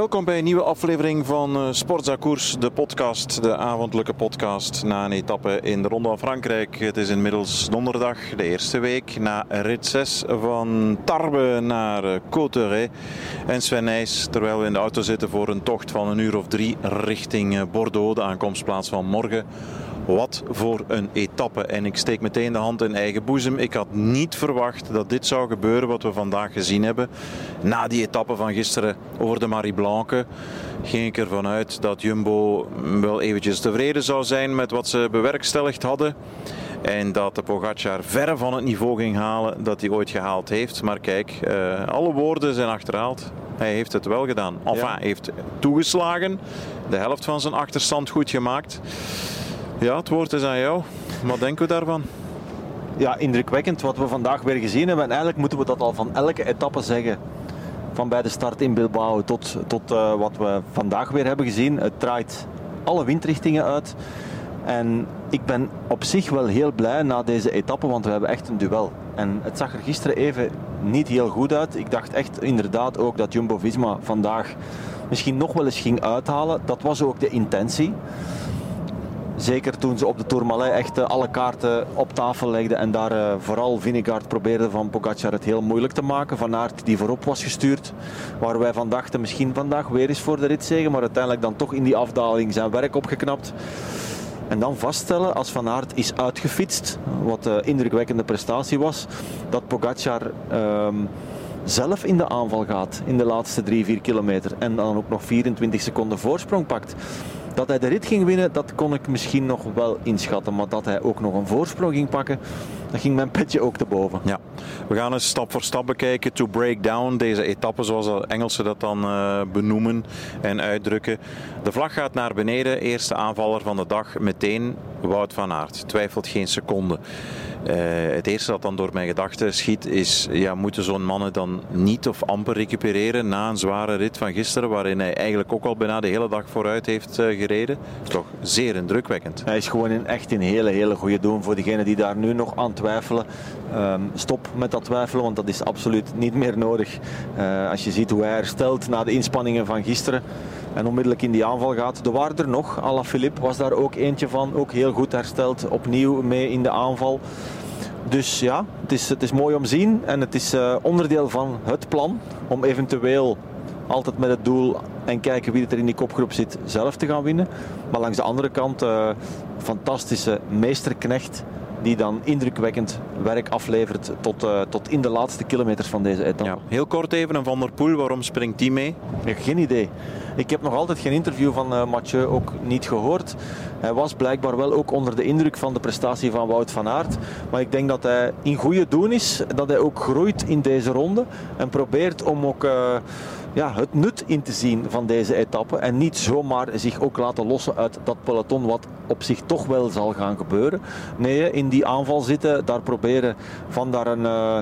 Welkom bij een nieuwe aflevering van uh, Sportza Koers, de podcast, de avondelijke podcast na een etappe in de Ronde van Frankrijk. Het is inmiddels donderdag, de eerste week, na rit 6 van Tarbes naar uh, Cotteret en Sven terwijl we in de auto zitten voor een tocht van een uur of drie richting uh, Bordeaux, de aankomstplaats van morgen. Wat voor een etappe. En ik steek meteen de hand in eigen boezem. Ik had niet verwacht dat dit zou gebeuren wat we vandaag gezien hebben. Na die etappe van gisteren over de Marie Blanque ging ik ervan uit dat Jumbo wel eventjes tevreden zou zijn met wat ze bewerkstelligd hadden. En dat de Pogacar verre van het niveau ging halen dat hij ooit gehaald heeft. Maar kijk, uh, alle woorden zijn achterhaald. Hij heeft het wel gedaan. Enfin, ja. heeft toegeslagen. De helft van zijn achterstand goed gemaakt. Ja, het woord is aan jou. Wat denken we daarvan? Ja, indrukwekkend wat we vandaag weer gezien hebben. En eigenlijk moeten we dat al van elke etappe zeggen. Van bij de start in Bilbao tot, tot uh, wat we vandaag weer hebben gezien. Het draait alle windrichtingen uit. En ik ben op zich wel heel blij na deze etappe, want we hebben echt een duel. En het zag er gisteren even niet heel goed uit. Ik dacht echt inderdaad ook dat Jumbo-Visma vandaag misschien nog wel eens ging uithalen. Dat was ook de intentie. Zeker toen ze op de Tourmalet echt uh, alle kaarten op tafel legden en daar uh, vooral Vinegaard probeerde van Pogacar het heel moeilijk te maken. Van Aert die voorop was gestuurd, waar wij van dachten misschien vandaag weer eens voor de ritzegen, maar uiteindelijk dan toch in die afdaling zijn werk opgeknapt. En dan vaststellen als Van Aert is uitgefietst, wat een indrukwekkende prestatie was, dat Pogacar uh, zelf in de aanval gaat in de laatste 3-4 kilometer en dan ook nog 24 seconden voorsprong pakt. Dat hij de rit ging winnen, dat kon ik misschien nog wel inschatten. Maar dat hij ook nog een voorsprong ging pakken, dat ging mijn petje ook te boven. Ja, we gaan eens stap voor stap bekijken. To break down deze etappe, zoals de Engelsen dat dan uh, benoemen en uitdrukken. De vlag gaat naar beneden. Eerste aanvaller van de dag meteen Wout van Aert. Twijfelt geen seconde. Uh, het eerste dat dan door mijn gedachten schiet is, ja, moeten zo'n mannen dan niet of amper recupereren na een zware rit van gisteren, waarin hij eigenlijk ook al bijna de hele dag vooruit heeft uh, gereden? Toch zeer indrukwekkend. Hij is gewoon in echt een hele, hele goede doen voor diegenen die daar nu nog aan twijfelen. Um, stop met dat twijfelen, want dat is absoluut niet meer nodig. Uh, als je ziet hoe hij herstelt na de inspanningen van gisteren en onmiddellijk in die aanval gaat. Er waren er nog. Ala Philippe was daar ook eentje van. Ook heel goed hersteld. Opnieuw mee in de aanval. Dus ja, het is, het is mooi om te zien. En het is uh, onderdeel van het plan om eventueel altijd met het doel en kijken wie er in die kopgroep zit zelf te gaan winnen. Maar langs de andere kant, uh, fantastische meesterknecht die dan indrukwekkend werk aflevert tot, uh, tot in de laatste kilometers van deze etappe. Ja, heel kort even, een Van der Poel, waarom springt die mee? Ja, geen idee. Ik heb nog altijd geen interview van uh, Mathieu ook niet gehoord. Hij was blijkbaar wel ook onder de indruk van de prestatie van Wout van Aert. Maar ik denk dat hij in goede doen is, dat hij ook groeit in deze ronde en probeert om ook... Uh, ja, het nut in te zien van deze etappe. En niet zomaar zich ook laten lossen uit dat peloton, wat op zich toch wel zal gaan gebeuren. Nee, in die aanval zitten, daar proberen van daar een. Uh,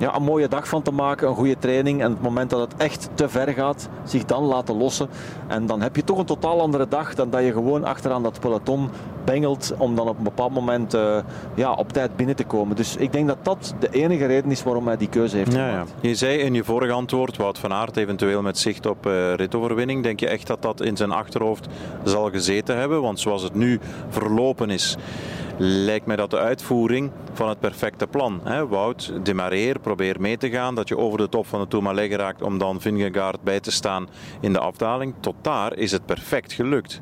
ja, een mooie dag van te maken, een goede training. En het moment dat het echt te ver gaat, zich dan laten lossen. En dan heb je toch een totaal andere dag dan dat je gewoon achteraan dat peloton bengelt om dan op een bepaald moment uh, ja, op tijd binnen te komen. Dus ik denk dat dat de enige reden is waarom hij die keuze heeft ja, gemaakt. Ja. Je zei in je vorige antwoord, Wout van Aert eventueel met zicht op uh, ritoverwinning. Denk je echt dat dat in zijn achterhoofd zal gezeten hebben? Want zoals het nu verlopen is, lijkt mij dat de uitvoering van het perfecte plan. Hè? Wout, demareer, probeer mee te gaan, dat je over de top van de Tourmalet geraakt om dan Vingegaard bij te staan in de afdaling. Tot daar is het perfect gelukt.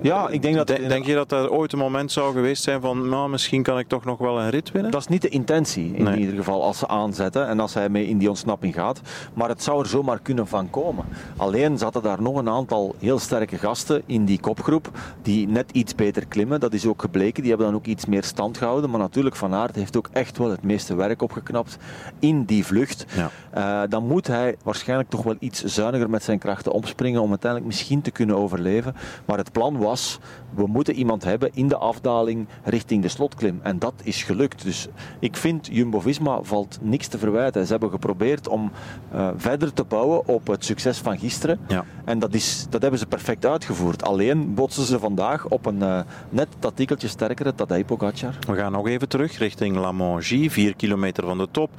Ja, ik denk dat... Denk, denk je dat er ooit een moment zou geweest zijn van, nou, misschien kan ik toch nog wel een rit winnen? Dat is niet de intentie in nee. ieder geval als ze aanzetten en als hij mee in die ontsnapping gaat. Maar het zou er zomaar kunnen van komen. Alleen zaten daar nog een aantal heel sterke gasten in die kopgroep die net iets beter klimmen. Dat is ook gebleken. Die hebben dan ook iets meer stand gehouden. Maar natuurlijk, Van Aert heeft ook echt wel het meeste werk opgeknapt in die vlucht. Ja. Uh, dan moet hij waarschijnlijk toch wel iets zuiniger met zijn krachten opspringen om uiteindelijk misschien te kunnen overleven. Maar het plan was was, we moeten iemand hebben in de afdaling richting de slotklim. En dat is gelukt. Dus ik vind Jumbo-Visma valt niks te verwijten. Ze hebben geprobeerd om uh, verder te bouwen op het succes van gisteren. Ja. En dat, is, dat hebben ze perfect uitgevoerd. Alleen botsen ze vandaag op een uh, net dat tikkeltje sterkere Tadej Pogacar. We gaan nog even terug richting La Mongie, 4 kilometer van de top.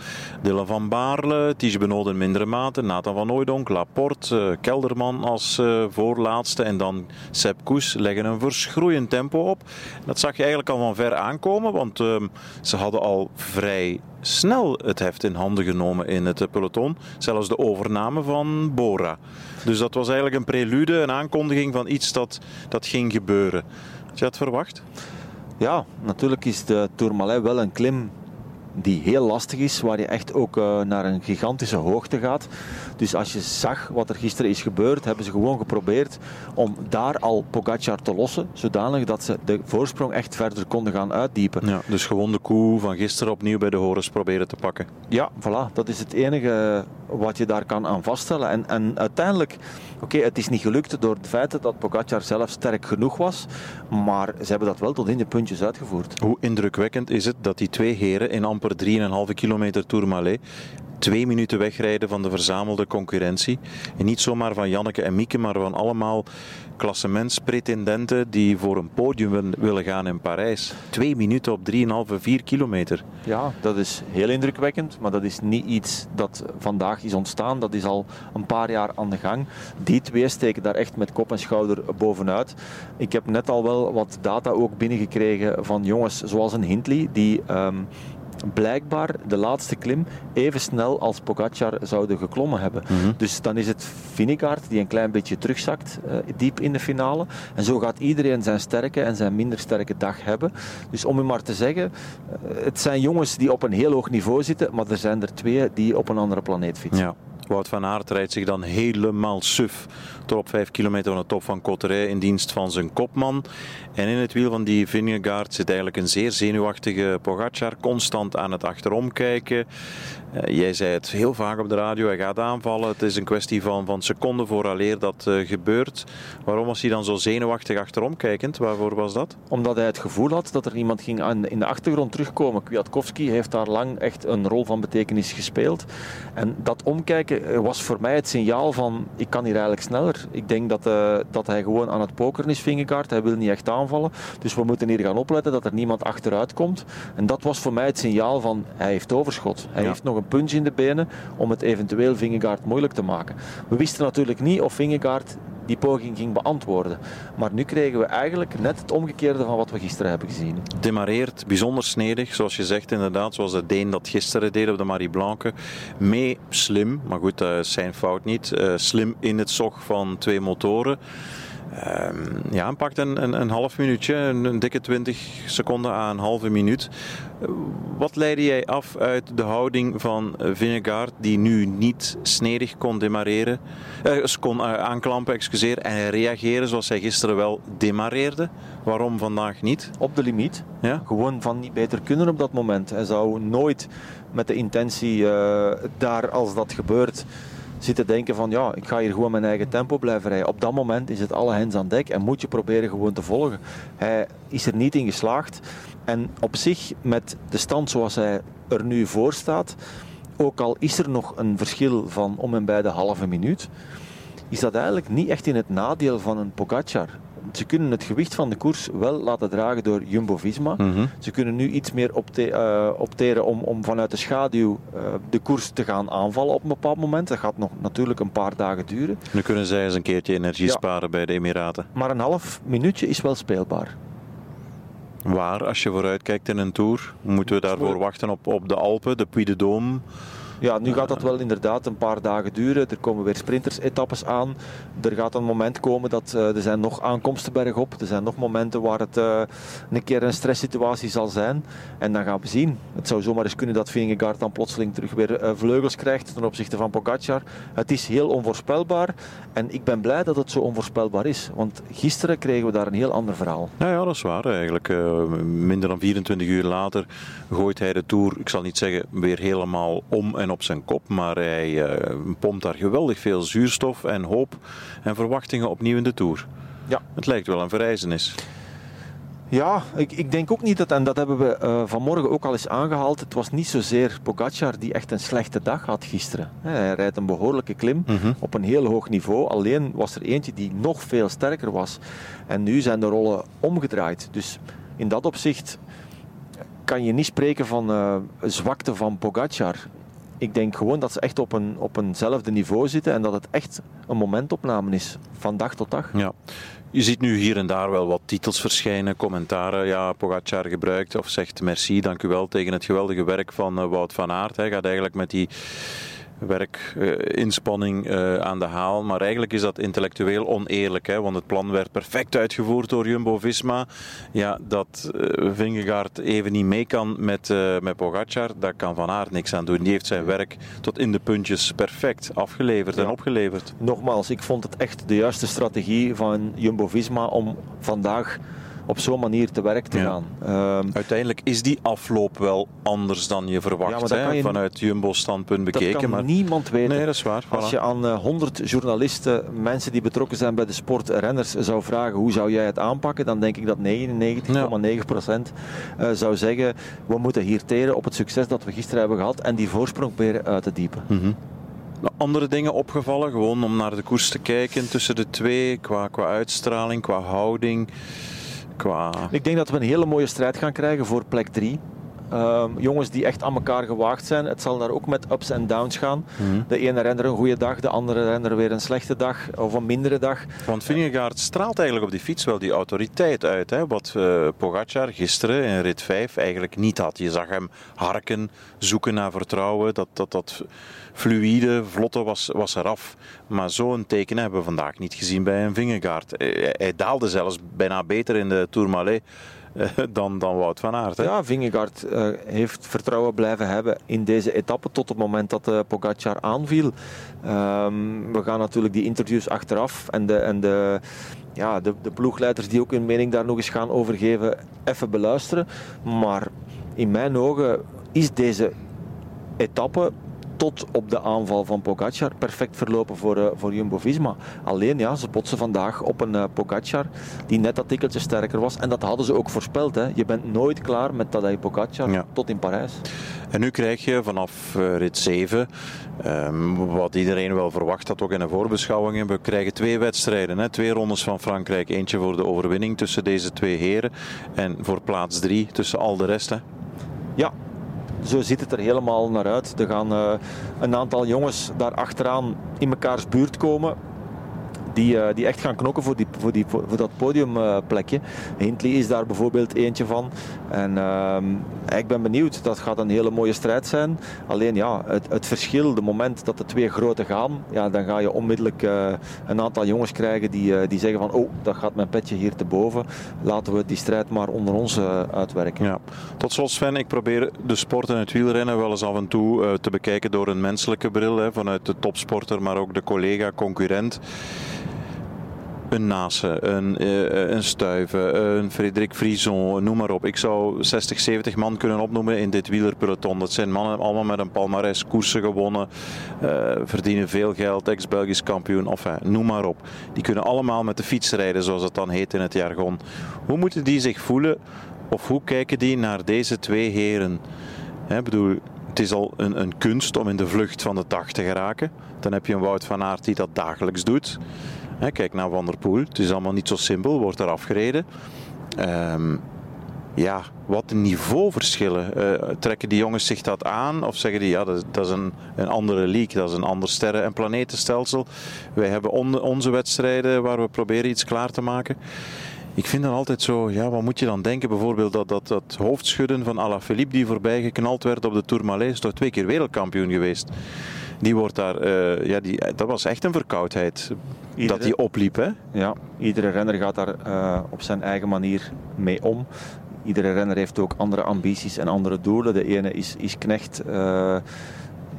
Dylan van Baarle, Tige Benoot in mindere mate, Nathan van Ooydonk, Laporte, uh, Kelderman als voorlaatste en dan Sepp Koes leggen een verschroeiend tempo op. Dat zag je eigenlijk al van ver aankomen, want uh, ze hadden al vrij snel het heft in handen genomen in het peloton. Zelfs de overname van Bora. Dus dat was eigenlijk een prelude, een aankondiging van iets dat, dat ging gebeuren. Had je dat verwacht? Ja, natuurlijk is de Tourmalet wel een klim die heel lastig is, waar je echt ook uh, naar een gigantische hoogte gaat. Dus als je zag wat er gisteren is gebeurd, hebben ze gewoon geprobeerd om daar al Pogacar te lossen, zodanig dat ze de voorsprong echt verder konden gaan uitdiepen. Ja, dus gewoon de koe van gisteren opnieuw bij de horens proberen te pakken. Ja, voilà. Dat is het enige wat je daar kan aan vaststellen. En, en uiteindelijk, oké, okay, het is niet gelukt door het feit dat Pogacar zelf sterk genoeg was, maar ze hebben dat wel tot in de puntjes uitgevoerd. Hoe indrukwekkend is het dat die twee heren in amper 3,5 kilometer Tourmalet twee minuten wegrijden van de verzamelde concurrentie. En niet zomaar van Janneke en Mieke, maar van allemaal klassementspretendenten die voor een podium willen gaan in Parijs. Twee minuten op 3,5, 4 kilometer. Ja, dat is heel indrukwekkend, maar dat is niet iets dat vandaag is ontstaan. Dat is al een paar jaar aan de gang. Die twee steken daar echt met kop en schouder bovenuit. Ik heb net al wel wat data ook binnengekregen van jongens zoals een Hindley, die um, blijkbaar de laatste klim even snel als Pogacar zouden geklommen hebben. Mm -hmm. Dus dan is het Vingegaard die een klein beetje terugzakt uh, diep in de finale. En zo gaat iedereen zijn sterke en zijn minder sterke dag hebben. Dus om u maar te zeggen, uh, het zijn jongens die op een heel hoog niveau zitten, maar er zijn er twee die op een andere planeet fietsen. Ja. Wout van Aert rijdt zich dan helemaal suf tot op 5 kilometer van de top van Cotteret in dienst van zijn kopman. En in het wiel van die Vingegaard zit eigenlijk een zeer zenuwachtige Pogacar, constant aan het achterom kijken. Uh, jij zei het heel vaak op de radio, hij gaat aanvallen. Het is een kwestie van, van seconden vooraleer dat uh, gebeurt. Waarom was hij dan zo zenuwachtig achterom kijkend? Waarvoor was dat? Omdat hij het gevoel had dat er iemand ging in de achtergrond terugkomen. Kwiatkowski heeft daar lang echt een rol van betekenis gespeeld. En dat omkijken was voor mij het signaal van, ik kan hier eigenlijk sneller. Ik denk dat, uh, dat hij gewoon aan het pokeren is, Vingegaard. Hij wil niet echt aanvallen. Dus we moeten hier gaan opletten dat er niemand achteruit komt. En dat was voor mij het signaal van, hij heeft overschot. Hij ja. heeft nog een punch in de benen om het eventueel Vingegaard moeilijk te maken. We wisten natuurlijk niet of Vingegaard die poging ging beantwoorden. Maar nu kregen we eigenlijk net het omgekeerde van wat we gisteren hebben gezien. Demareert bijzonder snedig, zoals je zegt inderdaad, zoals de Deen dat gisteren deed op de Marie Blanque. Mee slim, maar goed, dat is zijn fout niet. Uh, slim in het zog van twee motoren. Um, ja, pakt een, een, een, half minuutje, een, een, dikke 20 seconden aan een halve minuut. Wat leidde jij af uit de houding van Vingegaard, die nu niet snedig kon demareren, eh, kon uh, aanklampen, excuseer, en reageren zoals hij gisteren wel demareerde? Waarom vandaag niet? Op de limiet. Ja? Gewoon van niet beter kunnen op dat moment. Hij zou nooit met de intentie uh, daar, als dat gebeurt, zitten denken van ja, ik ga hier gewoon mijn eigen tempo blijven rijden. Op dat moment is het alle hens aan dek en moet je proberen gewoon te volgen. Hij is er niet in geslaagd. En op zich, met de stand zoals hij er nu voor staat, ook al is er nog een verschil van om en bij de halve minuut, is dat eigenlijk niet echt in het nadeel van een Pogacar. Ze kunnen het gewicht van de koers wel laten dragen door Jumbo-Visma. Mm -hmm. Ze kunnen nu iets meer opte uh, opteren om, om vanuit de schaduw uh, de koers te gaan aanvallen op een bepaald moment. Dat gaat nog natuurlijk een paar dagen duren. Nu kunnen zij eens een keertje energie ja. sparen bij de Emiraten. Maar een half minuutje is wel speelbaar. Waar, als je vooruit kijkt in een Tour, moeten we daarvoor wachten op, op de Alpen, de Puy de Dôme? Ja, nu gaat dat wel inderdaad een paar dagen duren. Er komen weer sprinters-etappes aan. Er gaat een moment komen dat uh, er zijn nog aankomsten bergop. Er zijn nog momenten waar het uh, een keer een stresssituatie zal zijn. En dan gaan we zien. Het zou zomaar eens kunnen dat Vingegaard dan plotseling terug weer uh, vleugels krijgt ten opzichte van Pogacar. Het is heel onvoorspelbaar. En ik ben blij dat het zo onvoorspelbaar is. Want gisteren kregen we daar een heel ander verhaal. Ja, ja dat is waar eigenlijk. Minder dan 24 uur later gooit hij de Tour, ik zal niet zeggen weer helemaal om en op zijn kop. Maar hij uh, pompt daar geweldig veel zuurstof en hoop en verwachtingen opnieuw in de Tour. Ja. Het lijkt wel een vereizenis. Ja, ik, ik, denk ook niet dat, en dat hebben we uh, vanmorgen ook al eens aangehaald, het was niet zozeer Pogacar die echt een slechte dag had gisteren. Hij rijdt een behoorlijke klim mhm. op een heel hoog niveau, alleen was er eentje die nog veel sterker was. En nu zijn de rollen omgedraaid. Dus in dat opzicht kan je niet spreken van uh, zwakte van Pogacar. Ik denk gewoon dat ze echt op, een, op eenzelfde niveau zitten en dat het echt een momentopname is, van dag tot dag. Ja. Je ziet nu hier en daar wel wat titels verschijnen, commentaren. Ja, Pogacar gebruikt of zegt merci, dank u wel tegen het geweldige werk van uh, Wout van Aert. Hij gaat eigenlijk met die werkinspanning uh, uh, aan de haal. Maar eigenlijk is dat intellectueel oneerlijk. Hè, want het plan werd perfect uitgevoerd door Jumbo-Visma. Ja, dat uh, Vingegaard even niet mee kan met, met Pogacar, daar kan Van Aert niks aan doen. Die heeft zijn werk tot in de puntjes perfect afgeleverd ja. en opgeleverd. Nogmaals, ik vond het echt de juiste strategie van Jumbo-Visma om vandaag op zo'n manier te werk te ja. gaan. Um, Uiteindelijk is die afloop wel anders dan je verwacht, ja, hè? Je vanuit Jumbo-standpunt bekeken. Dat kan maar... niemand weten. Nee, dat is waar. Als je aan uh, 100 journalisten, mensen die betrokken zijn bij de sport, renners, zou vragen hoe zou jij het aanpakken, dan denk ik dat 99,9% ja. uh, zou zeggen we moeten hier teren op het succes dat we gisteren hebben gehad en die voorsprong proberen uit te diepen. Mm -hmm andere dingen opgevallen? Gewoon om naar de koers te kijken tussen de twee, qua, qua uitstraling, qua houding. Qua... Ik denk dat we een hele mooie strijd gaan krijgen voor plek 3. Um, jongens die echt aan elkaar gewaagd zijn. Het zal daar ook met ups en downs gaan. Mm -hmm. De ene renner een goede dag, de andere renner weer een slechte dag of een mindere dag. Want Vingegaard straalt eigenlijk op die fiets wel die autoriteit uit. Hè? Wat uh, Pogacar gisteren in rit 5 eigenlijk niet had. Je zag hem harken, zoeken naar vertrouwen. Dat, dat, dat fluïde, vlotte was, was eraf. Maar zo'n teken hebben we vandaag niet gezien bij een Vingegaard. Hij, hij daalde zelfs bijna beter in de Tourmalet dan, dan Wout van Aert. Ja, Vingegaard uh, heeft vertrouwen blijven hebben in deze etappe tot het moment dat uh, Pogacar aanviel. Um, we gaan natuurlijk die interviews achteraf en de, en de, ja, de, de ploegleiders die ook hun mening daar nog eens gaan overgeven, even beluisteren. Maar in mijn ogen is deze etappe tot op de aanval van Pogacar perfect verlopen voor, uh, voor Jumbo-Visma. Alleen ja, ze botsen vandaag op een uh, Pogacar die net dat tikkeltje sterker was. En dat hadden ze ook voorspeld. Hè. Je bent nooit klaar met Tadej Pogacar ja. tot in Parijs. En nu krijg je vanaf uh, rit 7, um, wat iedereen wel verwacht had ook in de voorbeschouwingen, we krijgen twee wedstrijden. Hè. Twee rondes van Frankrijk. Eentje voor de overwinning tussen deze twee heren. En voor plaats 3 tussen al de rest. Hè. Ja, zo ziet het er helemaal naar uit. Er gaan uh, een aantal jongens daar achteraan in mekaars buurt komen. Die, uh, die echt gaan knokken voor, die, voor, die, voor, dat podiumplekje. Uh, Hindley is daar bijvoorbeeld eentje van. En ik ben benieuwd. Dat gaat een hele mooie strijd zijn. Alleen ja, het, het verschil, de moment dat de twee grote gaan, ja, dan ga je onmiddellijk uh, een aantal jongens krijgen die, die zeggen van oh, dat gaat mijn petje hier te boven. Laten we die strijd maar onder ons uitwerken. Ja. Tot slot Sven, ik probeer de sport en het wielrennen wel eens af en toe te bekijken door een menselijke bril. Hè, vanuit de topsporter, maar ook de collega, concurrent een Nase, een, uh, een Stuiven, een Frederik Frison, noem maar op. Ik zou 60, 70 man kunnen opnoemen in dit wielerpeloton. Dat zijn mannen allemaal met een palmarès, koersen gewonnen, uh, verdienen veel geld, ex-Belgisch kampioen, of enfin, noem maar op. Die kunnen allemaal met de fiets rijden, zoals het dan heet in het jargon. Hoe moeten die zich voelen, of hoe kijken die naar deze twee heren? Ik bedoel, het is al een, een kunst om in de vlucht van de dag te geraken. Dan heb je een Wout van Aert die dat dagelijks doet. Kijk naar Van der Poel. Het is allemaal niet zo simpel. Wordt er afgereden. Um, ja, wat de niveauverschillen. Uh, trekken die jongens zich dat aan? Of zeggen die, ja, dat, is een, een andere league. Dat is een ander sterren- en planetenstelsel. Wij hebben on, onze wedstrijden waar we proberen iets klaar te maken. Ik vind dan altijd zo, ja, wat moet je dan denken? Bijvoorbeeld dat, dat, dat hoofdschudden van Alaphilippe die voorbij geknald werd op de Tourmalet, is toch twee keer wereldkampioen geweest die wordt daar, uh, ja, die, dat was echt een verkoudheid iedere, dat die opliep. Hè? Ja, iedere renner gaat daar uh, op zijn eigen manier mee om. Iedere renner heeft ook andere ambities en andere doelen. De ene is, is knecht. Uh,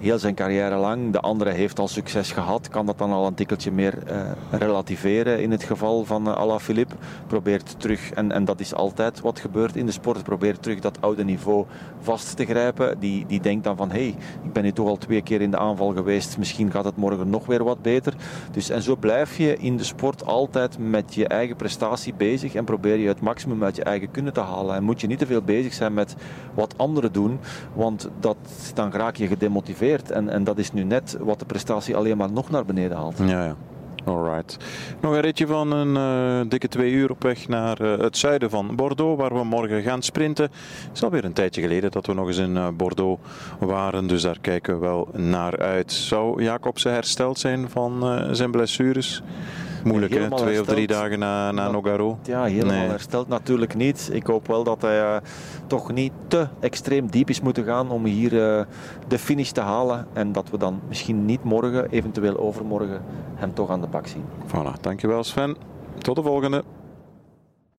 heel zijn carrière lang. De andere heeft al succes gehad. Kan dat dan al een tikkeltje meer uh, relativeren in het geval van uh, Alaphilippe. Probeert terug, en, en dat is altijd wat gebeurt in de sport, probeert terug dat oude niveau vast te grijpen. Die, die denkt dan van, hé, hey, ik ben nu toch al twee keer in de aanval geweest. Misschien gaat het morgen nog weer wat beter. Dus, en zo blijf je in de sport altijd met je eigen prestatie bezig en probeer je het maximum uit je eigen kunnen te halen. En moet je niet te veel bezig zijn met wat anderen doen, want dat, dan raak je gedemotiveerd. En, en dat is nu net wat de prestatie alleen maar nog naar beneden haalt. Ja, ja. Alright. Nog een ritje van een uh, dikke twee uur op weg naar uh, het zuiden van Bordeaux, waar we morgen gaan sprinten. Het is alweer een tijdje geleden dat we nog eens in uh, Bordeaux waren, dus daar kijken we wel naar uit. Zou Jacobsen hersteld zijn van zijn blessures? Moeilijk hè, twee hersteld. of drie dagen na, na Nogaro. Ja, helemaal nee. hersteld natuurlijk niet. Ik hoop wel dat hij uh, toch niet te extreem diep is moeten gaan om hier uh, de finish te halen. En dat we dan misschien niet morgen, eventueel overmorgen, hem toch aan de bak zien. Voilà, dankjewel Sven. Tot de volgende.